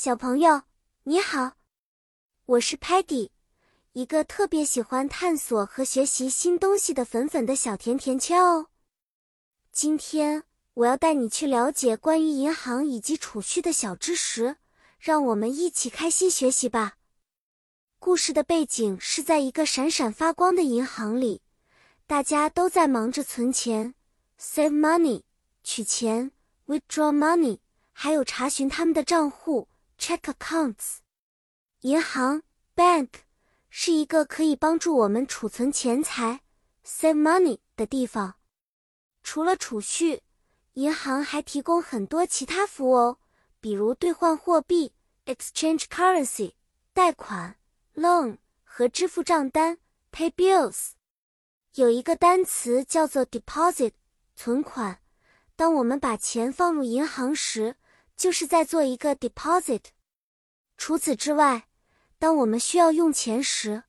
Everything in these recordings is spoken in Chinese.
小朋友，你好，我是 Patty，一个特别喜欢探索和学习新东西的粉粉的小甜甜圈哦。今天我要带你去了解关于银行以及储蓄的小知识，让我们一起开心学习吧。故事的背景是在一个闪闪发光的银行里，大家都在忙着存钱 （save money）、取钱 （withdraw money），还有查询他们的账户。Check accounts，银行 bank 是一个可以帮助我们储存钱财 save money 的地方。除了储蓄，银行还提供很多其他服务哦，比如兑换货币 exchange currency、贷款 loan 和支付账单 pay bills。有一个单词叫做 deposit，存款。当我们把钱放入银行时，就是在做一个 deposit。除此之外，当我们需要用钱时，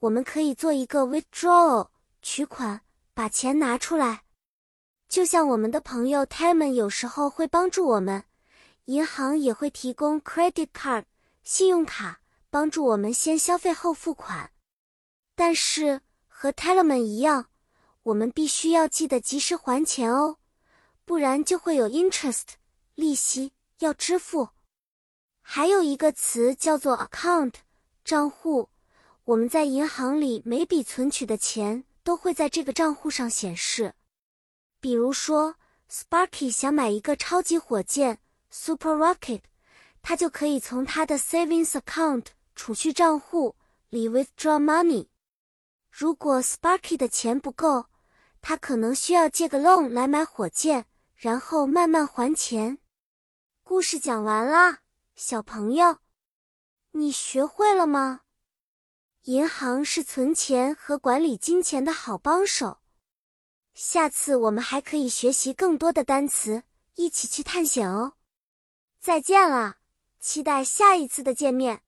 我们可以做一个 withdrawal 取款，把钱拿出来。就像我们的朋友 Tamon 有时候会帮助我们，银行也会提供 credit card 信用卡，帮助我们先消费后付款。但是和 Tamon 一样，我们必须要记得及时还钱哦，不然就会有 interest 利息。要支付，还有一个词叫做 account 账户。我们在银行里每笔存取的钱都会在这个账户上显示。比如说，Sparky 想买一个超级火箭 Super Rocket，他就可以从他的 savings account 储蓄账户里 withdraw money。如果 Sparky 的钱不够，他可能需要借个 loan 来买火箭，然后慢慢还钱。故事讲完了，小朋友，你学会了吗？银行是存钱和管理金钱的好帮手。下次我们还可以学习更多的单词，一起去探险哦。再见了，期待下一次的见面。